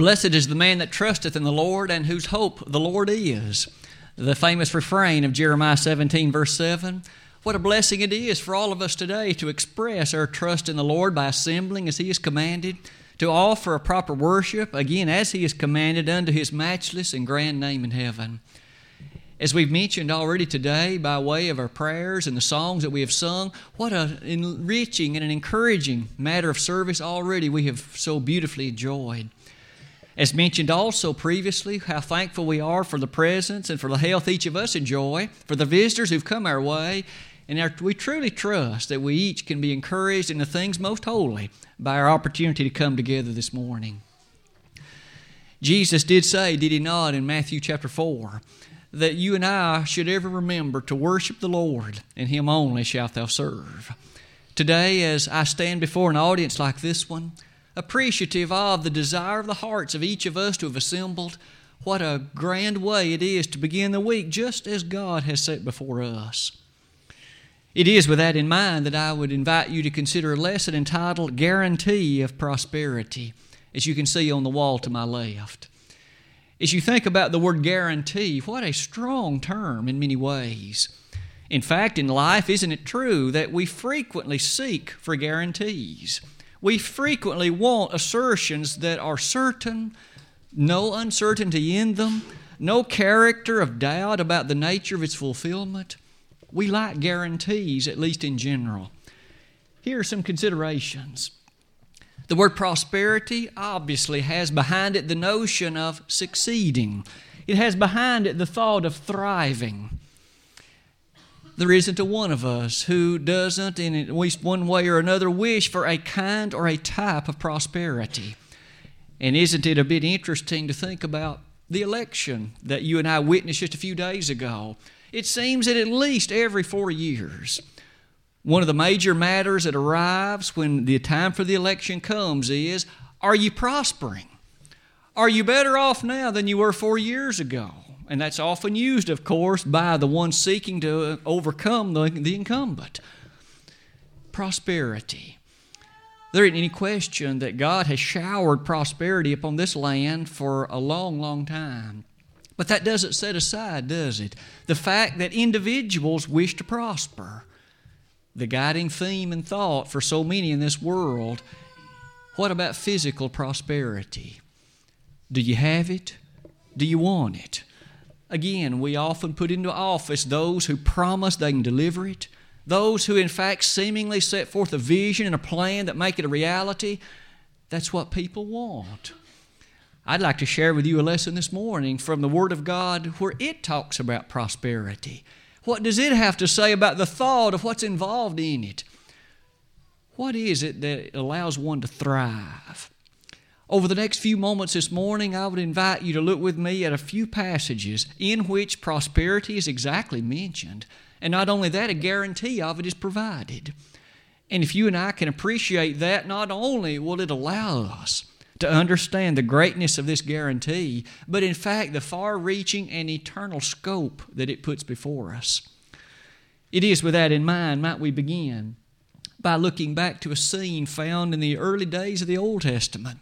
Blessed is the man that trusteth in the Lord and whose hope the Lord is. The famous refrain of Jeremiah 17, verse 7. What a blessing it is for all of us today to express our trust in the Lord by assembling as He is commanded, to offer a proper worship, again, as He is commanded, unto His matchless and grand name in heaven. As we've mentioned already today, by way of our prayers and the songs that we have sung, what an enriching and an encouraging matter of service already we have so beautifully enjoyed. As mentioned also previously, how thankful we are for the presence and for the health each of us enjoy, for the visitors who've come our way, and we truly trust that we each can be encouraged in the things most holy by our opportunity to come together this morning. Jesus did say, did he not, in Matthew chapter 4, that you and I should ever remember to worship the Lord, and Him only shalt thou serve. Today, as I stand before an audience like this one, appreciative of the desire of the hearts of each of us to have assembled. What a grand way it is to begin the week just as God has set before us. It is with that in mind that I would invite you to consider a lesson entitled Guarantee of Prosperity, as you can see on the wall to my left. As you think about the word guarantee, what a strong term in many ways. In fact, in life, isn't it true that we frequently seek for guarantees? We frequently want assertions that are certain, no uncertainty in them, no character of doubt about the nature of its fulfillment. We like guarantees, at least in general. Here are some considerations. The word prosperity obviously has behind it the notion of succeeding, it has behind it the thought of thriving. There isn't a one of us who doesn't, in at least one way or another, wish for a kind or a type of prosperity. And isn't it a bit interesting to think about the election that you and I witnessed just a few days ago? It seems that at least every four years, one of the major matters that arrives when the time for the election comes is are you prospering? Are you better off now than you were four years ago? And that's often used, of course, by the one seeking to uh, overcome the, the incumbent. Prosperity. There isn't any question that God has showered prosperity upon this land for a long, long time. But that doesn't set aside, does it? The fact that individuals wish to prosper. The guiding theme and thought for so many in this world what about physical prosperity? Do you have it? Do you want it? Again, we often put into office those who promise they can deliver it, those who, in fact, seemingly set forth a vision and a plan that make it a reality. That's what people want. I'd like to share with you a lesson this morning from the Word of God where it talks about prosperity. What does it have to say about the thought of what's involved in it? What is it that allows one to thrive? Over the next few moments this morning, I would invite you to look with me at a few passages in which prosperity is exactly mentioned. And not only that, a guarantee of it is provided. And if you and I can appreciate that, not only will it allow us to understand the greatness of this guarantee, but in fact the far reaching and eternal scope that it puts before us. It is with that in mind, might we begin by looking back to a scene found in the early days of the Old Testament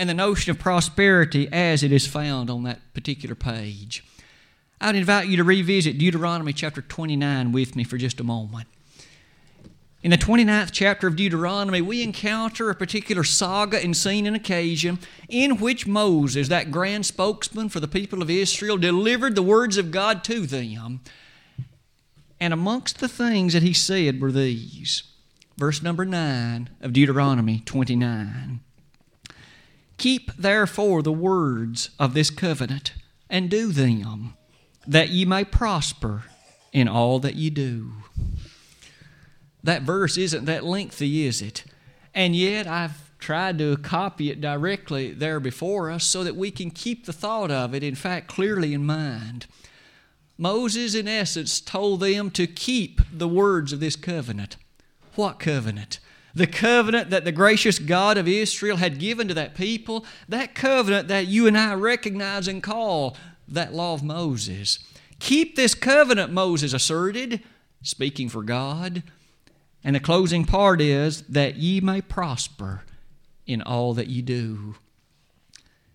and the notion of prosperity as it is found on that particular page. I'd invite you to revisit Deuteronomy chapter 29 with me for just a moment. In the 29th chapter of Deuteronomy, we encounter a particular saga and scene and occasion in which Moses, that grand spokesman for the people of Israel, delivered the words of God to them. And amongst the things that he said were these. Verse number 9 of Deuteronomy 29. Keep therefore the words of this covenant and do them, that ye may prosper in all that ye do. That verse isn't that lengthy, is it? And yet I've tried to copy it directly there before us so that we can keep the thought of it, in fact, clearly in mind. Moses, in essence, told them to keep the words of this covenant. What covenant? The covenant that the gracious God of Israel had given to that people, that covenant that you and I recognize and call that law of Moses. Keep this covenant, Moses asserted, speaking for God. And the closing part is that ye may prosper in all that ye do.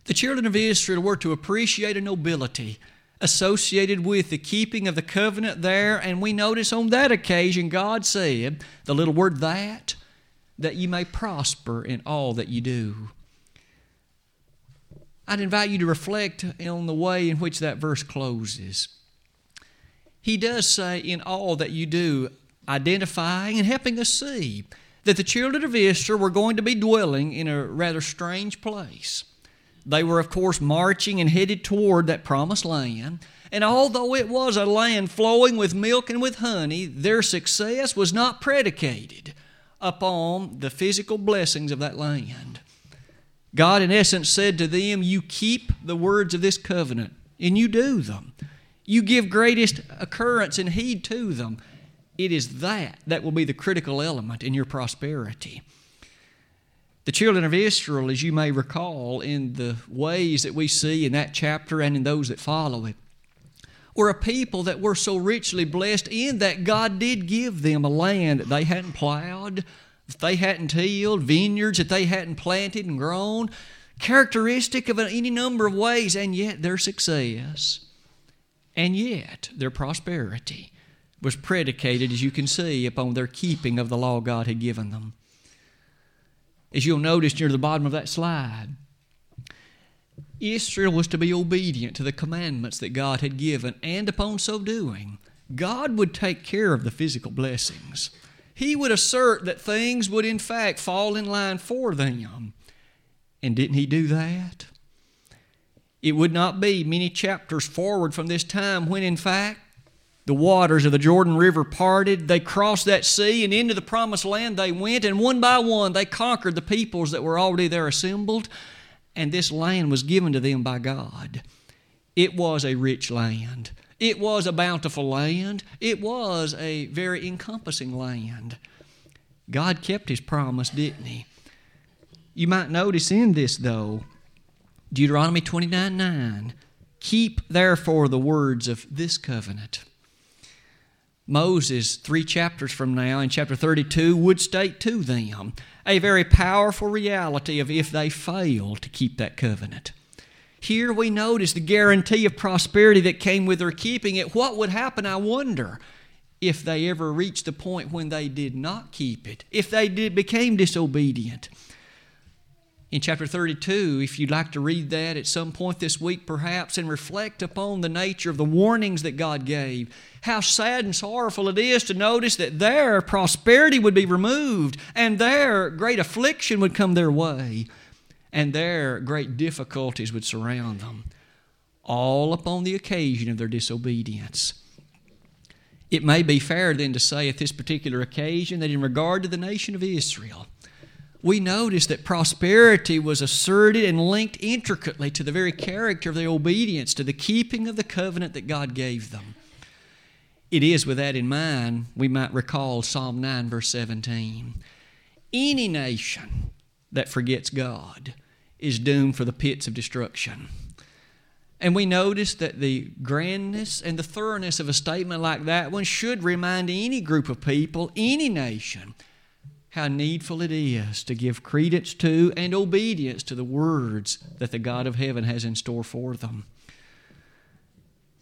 The children of Israel were to appreciate a nobility associated with the keeping of the covenant there, and we notice on that occasion God said, the little word that, that you may prosper in all that you do. I'd invite you to reflect on the way in which that verse closes. He does say, in all that you do, identifying and helping us see that the children of Israel were going to be dwelling in a rather strange place. They were, of course, marching and headed toward that promised land. And although it was a land flowing with milk and with honey, their success was not predicated upon the physical blessings of that land. God, in essence, said to them, You keep the words of this covenant, and you do them. You give greatest occurrence and heed to them. It is that that will be the critical element in your prosperity. The children of Israel, as you may recall, in the ways that we see in that chapter and in those that follow it, were a people that were so richly blessed in that God did give them a land that they hadn't plowed, that they hadn't tilled, vineyards that they hadn't planted and grown, characteristic of any number of ways, and yet their success, and yet their prosperity was predicated, as you can see, upon their keeping of the law God had given them. As you'll notice near the bottom of that slide, Israel was to be obedient to the commandments that God had given, and upon so doing, God would take care of the physical blessings. He would assert that things would, in fact, fall in line for them. And didn't He do that? It would not be many chapters forward from this time when, in fact, the waters of the Jordan River parted. They crossed that sea and into the promised land they went, and one by one they conquered the peoples that were already there assembled, and this land was given to them by God. It was a rich land, it was a bountiful land, it was a very encompassing land. God kept His promise, didn't He? You might notice in this, though, Deuteronomy 29 9, keep therefore the words of this covenant. Moses, three chapters from now, in chapter 32, would state to them a very powerful reality of if they fail to keep that covenant. Here we notice the guarantee of prosperity that came with their keeping it. What would happen, I wonder, if they ever reached the point when they did not keep it, if they did, became disobedient? In chapter 32, if you'd like to read that at some point this week perhaps and reflect upon the nature of the warnings that God gave, how sad and sorrowful it is to notice that their prosperity would be removed and their great affliction would come their way and their great difficulties would surround them, all upon the occasion of their disobedience. It may be fair then to say at this particular occasion that in regard to the nation of Israel, we notice that prosperity was asserted and linked intricately to the very character of their obedience, to the keeping of the covenant that God gave them. It is with that in mind we might recall Psalm 9, verse 17. Any nation that forgets God is doomed for the pits of destruction. And we notice that the grandness and the thoroughness of a statement like that one should remind any group of people, any nation, how needful it is to give credence to and obedience to the words that the God of heaven has in store for them.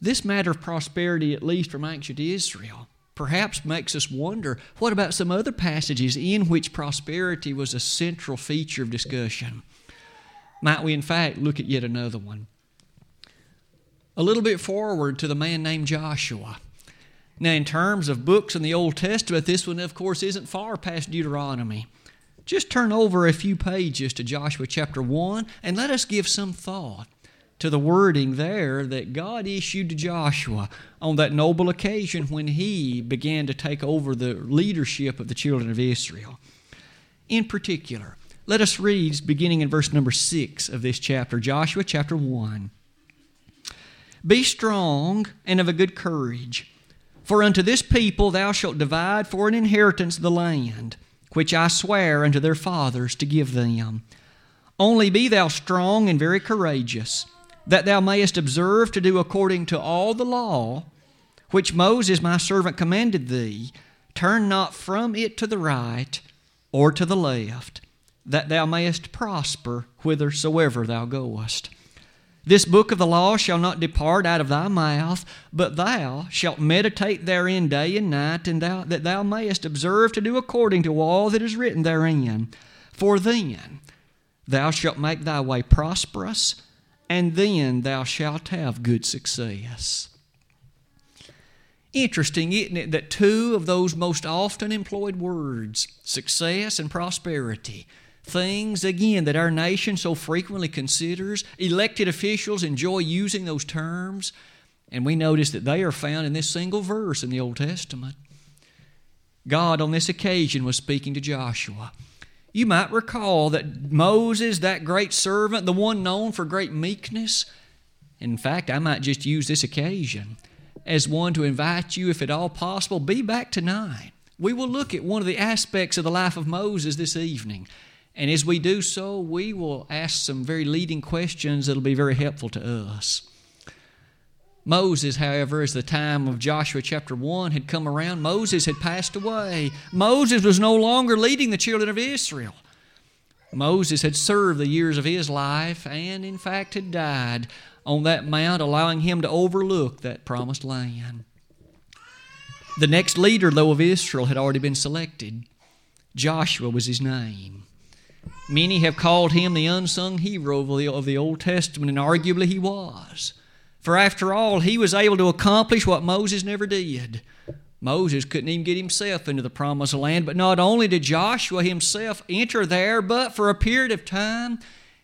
This matter of prosperity, at least from ancient Israel, perhaps makes us wonder what about some other passages in which prosperity was a central feature of discussion? Might we, in fact, look at yet another one? A little bit forward to the man named Joshua. Now, in terms of books in the Old Testament, this one, of course, isn't far past Deuteronomy. Just turn over a few pages to Joshua chapter 1 and let us give some thought to the wording there that God issued to Joshua on that noble occasion when he began to take over the leadership of the children of Israel. In particular, let us read beginning in verse number 6 of this chapter, Joshua chapter 1. Be strong and of a good courage. For unto this people thou shalt divide for an inheritance the land, which I swear unto their fathers to give them. Only be thou strong and very courageous, that thou mayest observe to do according to all the law which Moses my servant commanded thee. Turn not from it to the right or to the left, that thou mayest prosper whithersoever thou goest. This book of the law shall not depart out of thy mouth, but thou shalt meditate therein day and night, and thou, that thou mayest observe to do according to all that is written therein. For then thou shalt make thy way prosperous, and then thou shalt have good success. Interesting, isn't it, that two of those most often employed words, success and prosperity, things, again, that our nation so frequently considers. Elected officials enjoy using those terms, and we notice that they are found in this single verse in the Old Testament. God, on this occasion, was speaking to Joshua. You might recall that Moses, that great servant, the one known for great meekness, in fact, I might just use this occasion as one to invite you, if at all possible, be back tonight. We will look at one of the aspects of the life of Moses this evening. And as we do so, we will ask some very leading questions that will be very helpful to us. Moses, however, as the time of Joshua chapter 1 had come around, Moses had passed away. Moses was no longer leading the children of Israel. Moses had served the years of his life and, in fact, had died on that mount, allowing him to overlook that promised land. The next leader, though, of Israel had already been selected. Joshua was his name. Many have called him the unsung hero of the, of the Old Testament, and arguably he was. For after all, he was able to accomplish what Moses never did. Moses couldn't even get himself into the promised land, but not only did Joshua himself enter there, but for a period of time,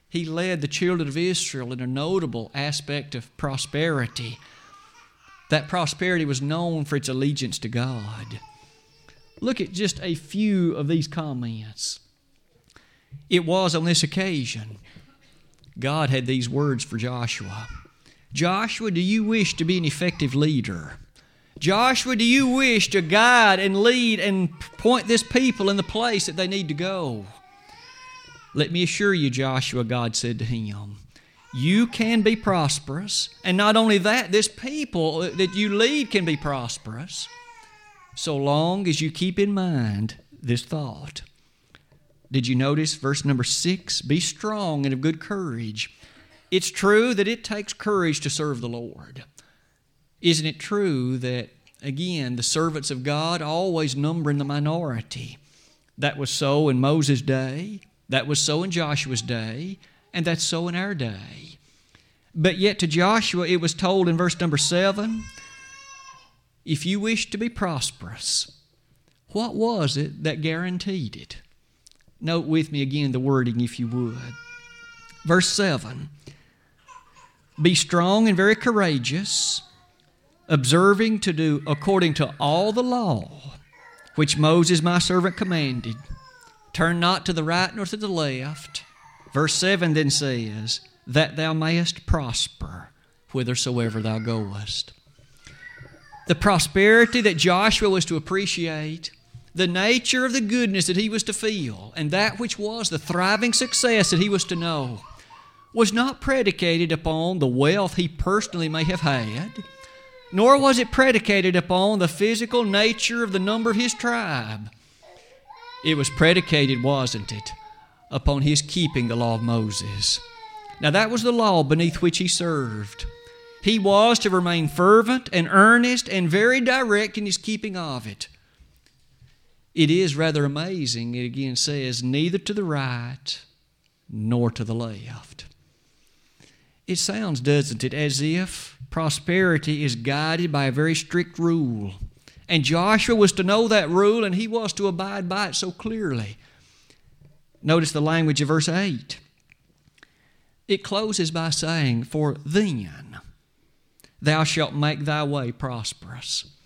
he led the children of Israel in a notable aspect of prosperity. That prosperity was known for its allegiance to God. Look at just a few of these comments. It was on this occasion God had these words for Joshua Joshua, do you wish to be an effective leader? Joshua, do you wish to guide and lead and point this people in the place that they need to go? Let me assure you, Joshua, God said to him, you can be prosperous. And not only that, this people that you lead can be prosperous so long as you keep in mind this thought. Did you notice verse number six? Be strong and of good courage. It's true that it takes courage to serve the Lord. Isn't it true that, again, the servants of God always number in the minority? That was so in Moses' day, that was so in Joshua's day, and that's so in our day. But yet to Joshua it was told in verse number seven if you wish to be prosperous, what was it that guaranteed it? Note with me again the wording, if you would. Verse 7 Be strong and very courageous, observing to do according to all the law which Moses my servant commanded. Turn not to the right nor to the left. Verse 7 then says, That thou mayest prosper whithersoever thou goest. The prosperity that Joshua was to appreciate the nature of the goodness that he was to feel, and that which was the thriving success that he was to know, was not predicated upon the wealth he personally may have had, nor was it predicated upon the physical nature of the number of his tribe. It was predicated, wasn't it, upon his keeping the law of Moses. Now, that was the law beneath which he served. He was to remain fervent and earnest and very direct in his keeping of it. It is rather amazing, it again says, neither to the right nor to the left. It sounds, doesn't it, as if prosperity is guided by a very strict rule. And Joshua was to know that rule and he was to abide by it so clearly. Notice the language of verse 8. It closes by saying, For then thou shalt make thy way prosperous.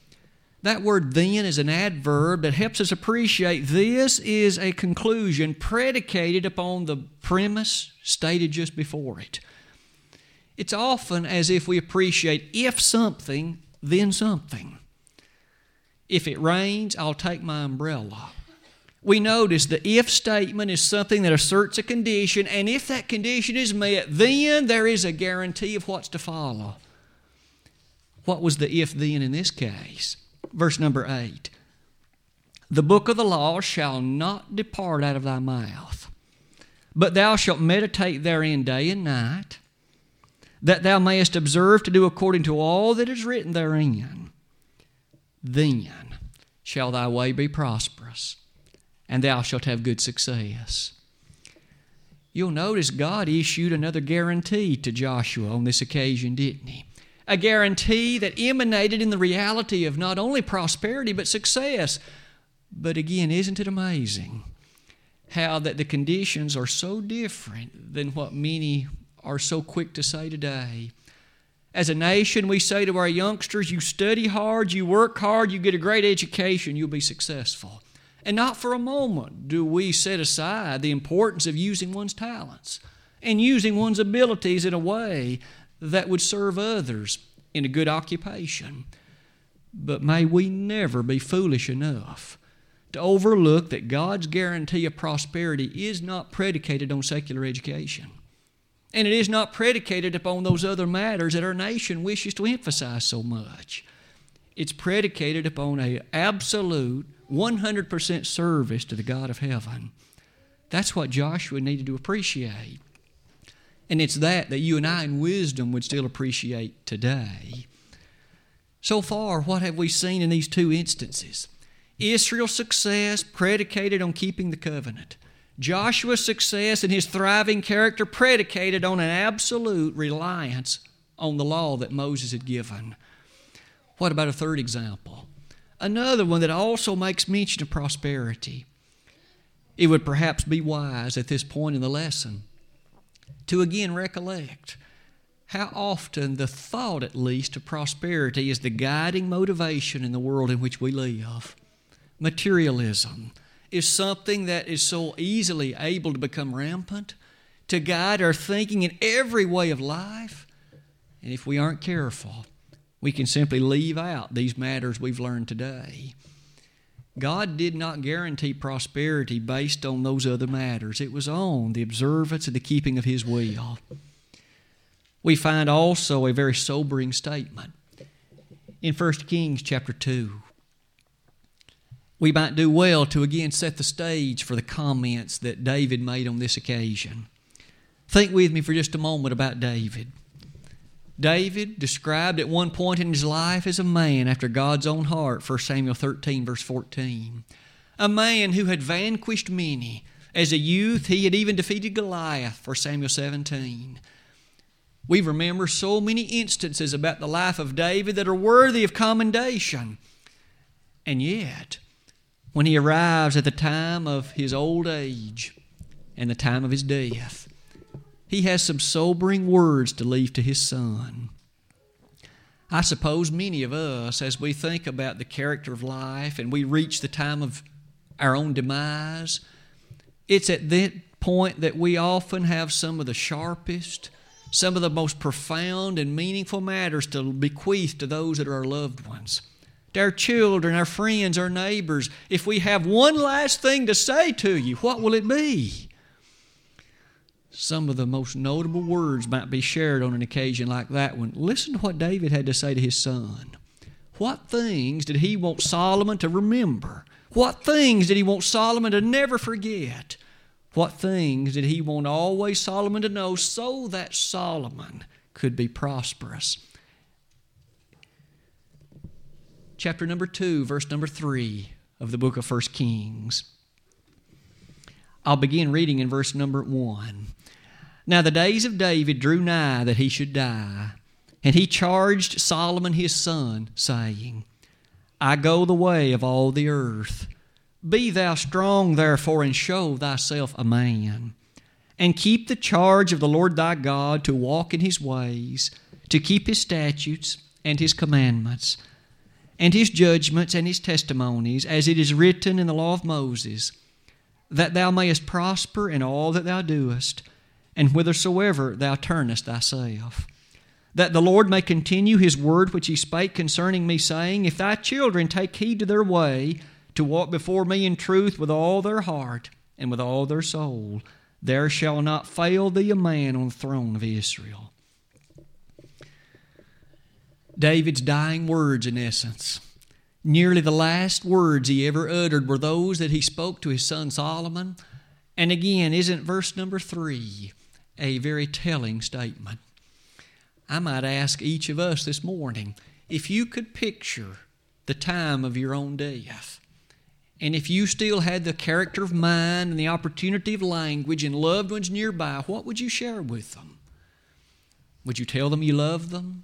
That word then is an adverb that helps us appreciate this is a conclusion predicated upon the premise stated just before it. It's often as if we appreciate if something, then something. If it rains, I'll take my umbrella. We notice the if statement is something that asserts a condition, and if that condition is met, then there is a guarantee of what's to follow. What was the if then in this case? Verse number 8 The book of the law shall not depart out of thy mouth. but thou shalt meditate therein day and night, that thou mayest observe to do according to all that is written therein. Then shall thy way be prosperous, and thou shalt have good success. You'll notice God issued another guarantee to Joshua on this occasion, didn't he? A guarantee that emanated in the reality of not only prosperity but success. But again, isn't it amazing how that the conditions are so different than what many are so quick to say today? As a nation, we say to our youngsters, you study hard, you work hard, you get a great education, you'll be successful. And not for a moment do we set aside the importance of using one's talents and using one's abilities in a way that would serve others in a good occupation. But may we never be foolish enough to overlook that God's guarantee of prosperity is not predicated on secular education. And it is not predicated upon those other matters that our nation wishes to emphasize so much. It's predicated upon an absolute 100% service to the God of heaven. That's what Joshua needed to appreciate. And it's that that you and I in wisdom would still appreciate today. So far, what have we seen in these two instances? Israel's success predicated on keeping the covenant. Joshua's success and his thriving character predicated on an absolute reliance on the law that Moses had given. What about a third example? Another one that also makes mention of prosperity. It would perhaps be wise at this point in the lesson to again recollect how often the thought, at least, of prosperity is the guiding motivation in the world in which we live. Materialism is something that is so easily able to become rampant, to guide our thinking in every way of life. And if we aren't careful, we can simply leave out these matters we've learned today. God did not guarantee prosperity based on those other matters. It was on the observance and the keeping of His will. We find also a very sobering statement in 1 Kings chapter 2. We might do well to again set the stage for the comments that David made on this occasion. Think with me for just a moment about David. David, described at one point in his life as a man after God's own heart, 1 Samuel 13, verse 14. A man who had vanquished many. As a youth, he had even defeated Goliath, 1 Samuel 17. We remember so many instances about the life of David that are worthy of commendation. And yet, when he arrives at the time of his old age and the time of his death, he has some sobering words to leave to his son. I suppose many of us, as we think about the character of life and we reach the time of our own demise, it's at that point that we often have some of the sharpest, some of the most profound and meaningful matters to bequeath to those that are our loved ones, to our children, our friends, our neighbors. If we have one last thing to say to you, what will it be? Some of the most notable words might be shared on an occasion like that one. Listen to what David had to say to his son. What things did he want Solomon to remember? What things did he want Solomon to never forget? What things did he want always Solomon to know so that Solomon could be prosperous? Chapter number 2, verse number 3 of the book of 1 Kings. I'll begin reading in verse number 1. Now the days of David drew nigh that he should die, and he charged Solomon his son, saying, I go the way of all the earth. Be thou strong, therefore, and show thyself a man. And keep the charge of the Lord thy God to walk in his ways, to keep his statutes and his commandments, and his judgments and his testimonies, as it is written in the law of Moses, that thou mayest prosper in all that thou doest and whithersoever thou turnest thyself. That the Lord may continue his word which he spake concerning me, saying, If thy children take heed to their way, to walk before me in truth with all their heart and with all their soul, there shall not fail thee a man on the throne of Israel. David's dying words, in essence, nearly the last words he ever uttered were those that he spoke to his son Solomon And again, isn't verse number three a very telling statement? I might ask each of us this morning if you could picture the time of your own death, and if you still had the character of mind and the opportunity of language and loved ones nearby, what would you share with them? Would you tell them you love them?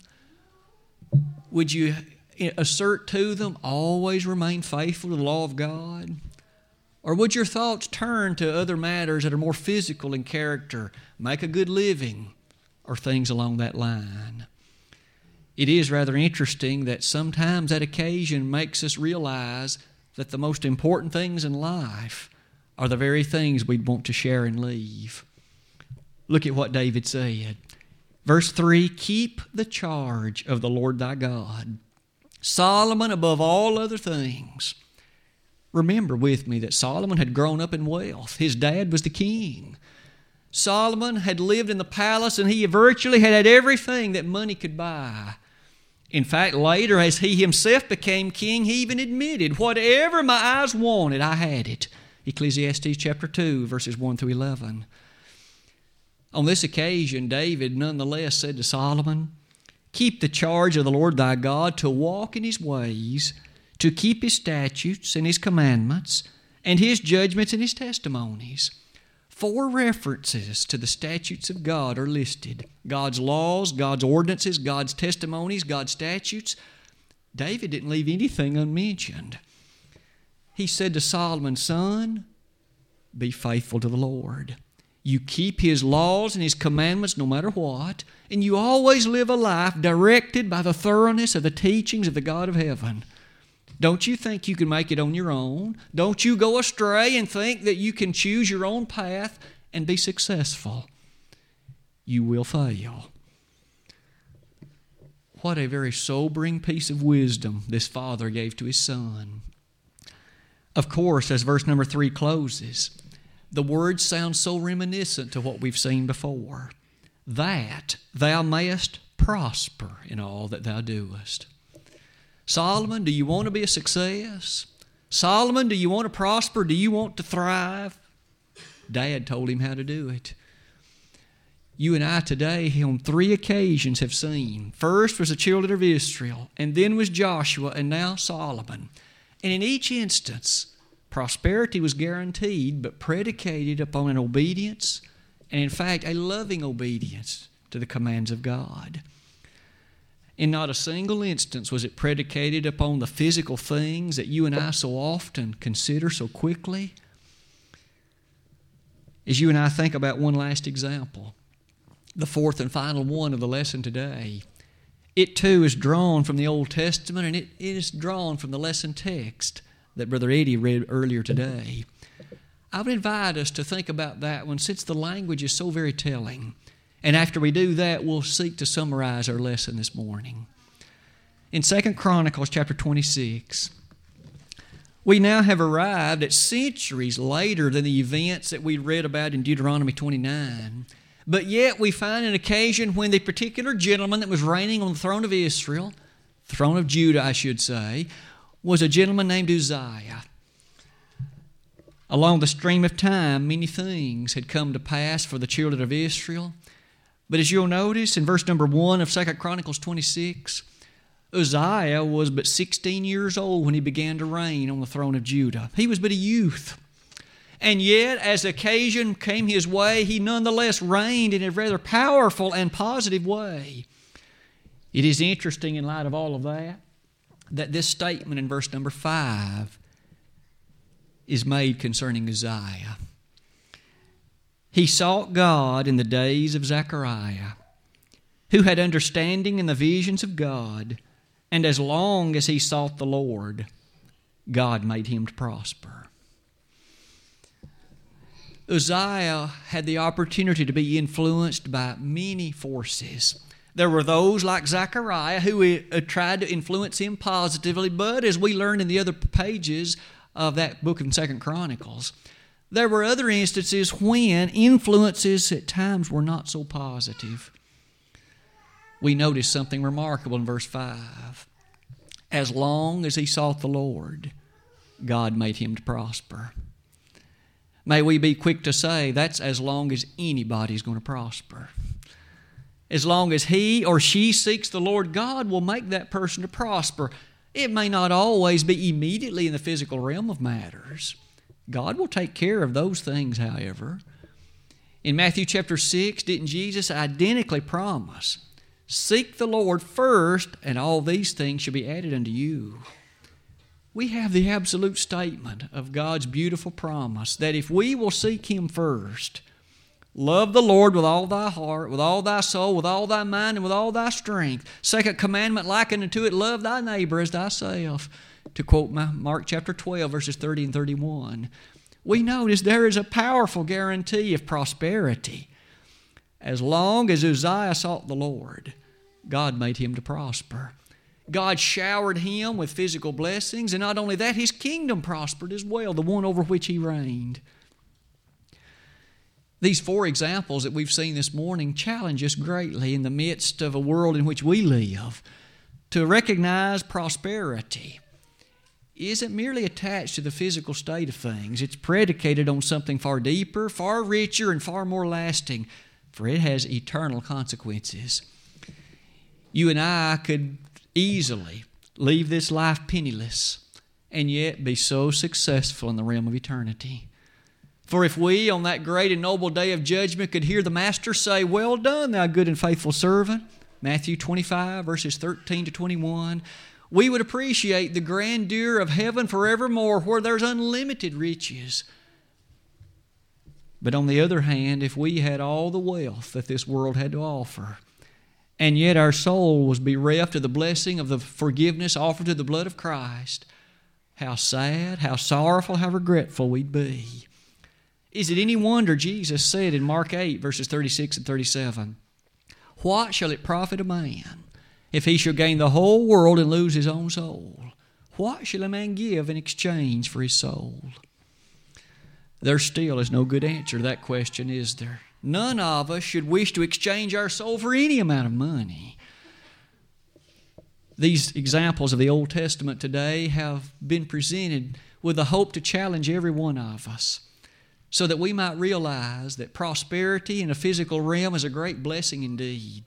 Would you assert to them, always remain faithful to the law of God? Or would your thoughts turn to other matters that are more physical in character, make a good living, or things along that line? It is rather interesting that sometimes that occasion makes us realize that the most important things in life are the very things we'd want to share and leave. Look at what David said. Verse 3 Keep the charge of the Lord thy God, Solomon above all other things. Remember with me that Solomon had grown up in wealth. His dad was the king. Solomon had lived in the palace and he virtually had had everything that money could buy. In fact, later, as he himself became king, he even admitted, Whatever my eyes wanted, I had it. Ecclesiastes chapter 2, verses 1 through 11. On this occasion, David nonetheless said to Solomon, Keep the charge of the Lord thy God to walk in his ways, to keep his statutes and his commandments, and his judgments and his testimonies. Four references to the statutes of God are listed God's laws, God's ordinances, God's testimonies, God's statutes. David didn't leave anything unmentioned. He said to Solomon, Son, be faithful to the Lord. You keep His laws and His commandments no matter what, and you always live a life directed by the thoroughness of the teachings of the God of heaven. Don't you think you can make it on your own? Don't you go astray and think that you can choose your own path and be successful. You will fail. What a very sobering piece of wisdom this father gave to his son. Of course, as verse number three closes, the words sound so reminiscent to what we've seen before that thou mayest prosper in all that thou doest. Solomon, do you want to be a success? Solomon, do you want to prosper? Do you want to thrive? Dad told him how to do it. You and I today, on three occasions, have seen. First was the children of Israel, and then was Joshua, and now Solomon. And in each instance, prosperity was guaranteed, but predicated upon an obedience, and in fact, a loving obedience to the commands of God. In not a single instance was it predicated upon the physical things that you and I so often consider so quickly. As you and I think about one last example, the fourth and final one of the lesson today, it too is drawn from the Old Testament and it, is drawn from the lesson text that Brother Eddie read earlier today. I would invite us to think about that one since the language is so very telling. And after we do that, we'll seek to summarize our lesson this morning. In 2 Chronicles chapter 26, we now have arrived at centuries later than the events that we read about in Deuteronomy 29. But yet we find an occasion when the particular gentleman that was reigning on the throne of Israel, throne of Judah, I should say, was a gentleman named Uzziah. Along the stream of time, many things had come to pass for the children of Israel. But as you'll notice in verse number 1 of 2 Chronicles 26, Uzziah was but 16 years old when he began to reign on the throne of Judah. He was but a youth. And yet, as occasion came his way, he nonetheless reigned in a rather powerful and positive way. It is interesting, in light of all of that, that this statement in verse number 5 is made concerning Uzziah. He sought God in the days of Zechariah, who had understanding in the visions of God, and as long as he sought the Lord, God made him to prosper. Uzziah had the opportunity to be influenced by many forces. There were those like Zechariah who uh, tried to influence him positively, but as we learn in the other pages of that book of Second Chronicles, there were other instances when influences at times were not so positive. We notice something remarkable in verse 5. As long as he sought the Lord, God made him to prosper. May we be quick to say that's as long as anybody's going to prosper. As long as he or she seeks the Lord, God will make that person to prosper. It may not always be immediately in the physical realm of matters. God will take care of those things, however. In Matthew chapter 6, didn't Jesus identically promise, Seek the Lord first, and all these things shall be added unto you? We have the absolute statement of God's beautiful promise that if we will seek Him first, Love the Lord with all thy heart, with all thy soul, with all thy mind, and with all thy strength. Second commandment likened unto it, love thy neighbor as thyself. To quote Mark chapter 12, verses 30 and 31. We notice there is a powerful guarantee of prosperity. As long as Uzziah sought the Lord, God made him to prosper. God showered him with physical blessings, and not only that, his kingdom prospered as well, the one over which he reigned. These four examples that we've seen this morning challenge us greatly in the midst of a world in which we live to recognize prosperity isn't merely attached to the physical state of things. It's predicated on something far deeper, far richer, and far more lasting, for it has eternal consequences. You and I could easily leave this life penniless and yet be so successful in the realm of eternity. For if we, on that great and noble day of judgment, could hear the Master say, Well done, thou good and faithful servant, Matthew 25, verses 13 to 21, we would appreciate the grandeur of heaven forevermore where there's unlimited riches. But on the other hand, if we had all the wealth that this world had to offer, and yet our soul was bereft of the blessing of the forgiveness offered to the blood of Christ, how sad, how sorrowful, how regretful we'd be. Is it any wonder Jesus said in Mark 8, verses 36 and 37, What shall it profit a man if he shall gain the whole world and lose his own soul? What shall a man give in exchange for his soul? There still is no good answer to that question, is there? None of us should wish to exchange our soul for any amount of money. These examples of the Old Testament today have been presented with the hope to challenge every one of us so that we might realize that prosperity in a physical realm is a great blessing indeed.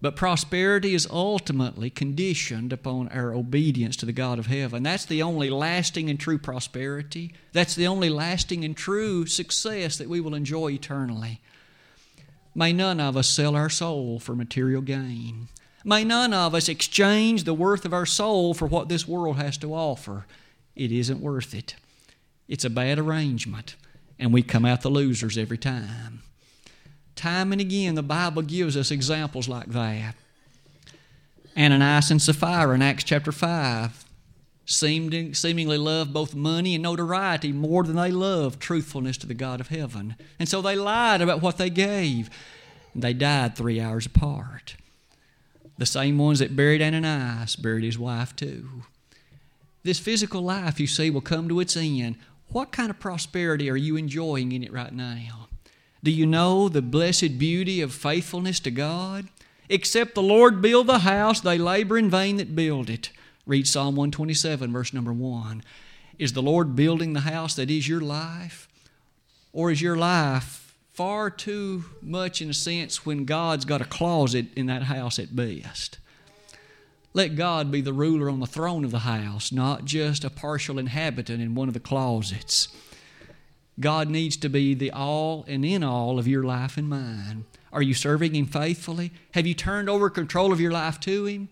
But prosperity is ultimately conditioned upon our obedience to the God of heaven. That's the only lasting and true prosperity. That's the only lasting and true success that we will enjoy eternally. May none of us sell our soul for material gain. May none of us exchange the worth of our soul for what this world has to offer. It isn't worth it. It's a bad arrangement and we come out the losers every time. Time and again, the Bible gives us examples like that. Ananias and Sapphira in Acts chapter 5 seemed, seemingly loved both money and notoriety more than they loved truthfulness to the God of heaven. And so they lied about what they gave. They died three hours apart. The same ones that buried Ananias buried his wife too. This physical life, you see, will come to its end what kind of prosperity are you enjoying in it right now? Do you know the blessed beauty of faithfulness to God? Except the Lord build the house, they labor in vain that build it. Read Psalm 127, verse number 1. Is the Lord building the house that is your life? Or is your life far too much, in a sense, when God's got a closet in that house at best? Let God be the ruler on the throne of the house, not just a partial inhabitant in one of the closets. God needs to be the all and in all of your life and mine. Are you serving Him faithfully? Have you turned over control of your life to Him?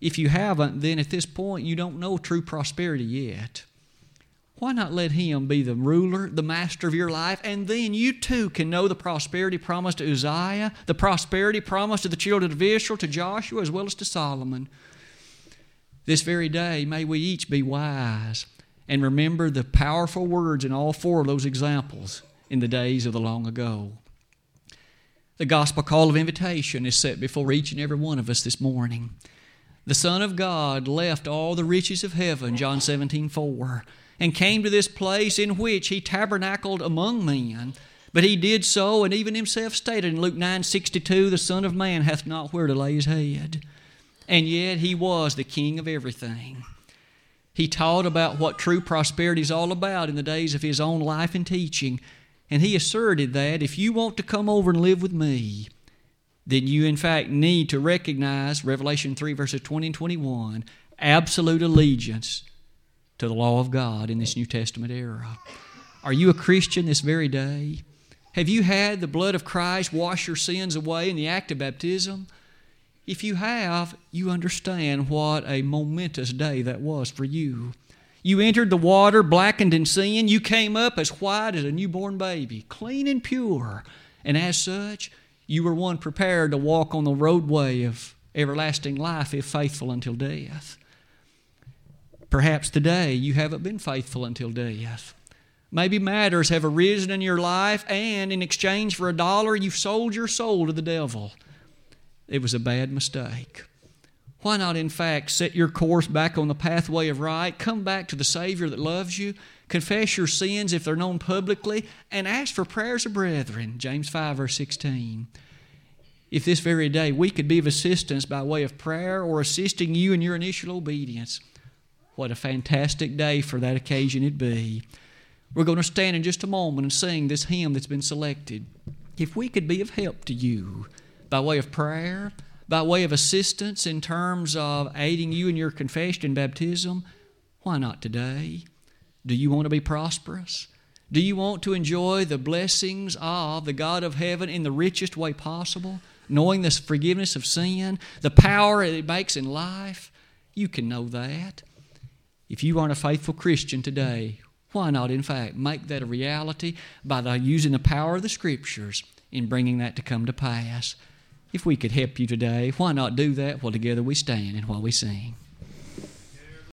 If you haven't, then at this point you don't know true prosperity yet. Why not let Him be the ruler, the master of your life, and then you too can know the prosperity promised to Uzziah, the prosperity promised to the children of Israel, to Joshua, as well as to Solomon. This very day, may we each be wise and remember the powerful words in all four of those examples in the days of the long ago. The gospel call of invitation is set before each and every one of us this morning. The Son of God left all the riches of heaven, John 17 4 and came to this place in which he tabernacled among men. But he did so, and even himself stated in Luke 9 62, the Son of Man hath not where to lay his head. And yet he was the King of everything. He taught about what true prosperity is all about in the days of his own life and teaching. And he asserted that if you want to come over and live with me, then you in fact need to recognize Revelation 3, verses 20 and 21, absolute allegiance to the law of God in this New Testament era. Are you a Christian this very day? Have you had the blood of Christ wash your sins away in the act of baptism? If you have, you understand what a momentous day that was for you. You entered the water blackened in sin. You came up as white as a newborn baby, clean and pure. And as such, you were one prepared to walk on the roadway of everlasting life if faithful until death. Perhaps today you haven't been faithful until death. Maybe matters have arisen in your life, and in exchange for a dollar, you've sold your soul to the devil it was a bad mistake. Why not, in fact, set your course back on the pathway of right, come back to the Savior that loves you, confess your sins if they're known publicly, and ask for prayers of brethren? James 5, verse 16. If this very day we could be of assistance by way of prayer or assisting you in your initial obedience, what a fantastic day for that occasion it'd be. We're going to stand in just a moment and sing this hymn that's been selected. If we could be of help to you, by way of prayer, by way of assistance in terms of aiding you in your confession and baptism, why not today? Do you want to be prosperous? Do you want to enjoy the blessings of the God of heaven in the richest way possible? Knowing the forgiveness of sin, the power it makes in life? You can know that. If you aren't a faithful Christian today, why not, in fact, make that a reality by the, using the power of the Scriptures in bringing that to come to pass? If we could help you today, why not do that while together we stand and while we sing?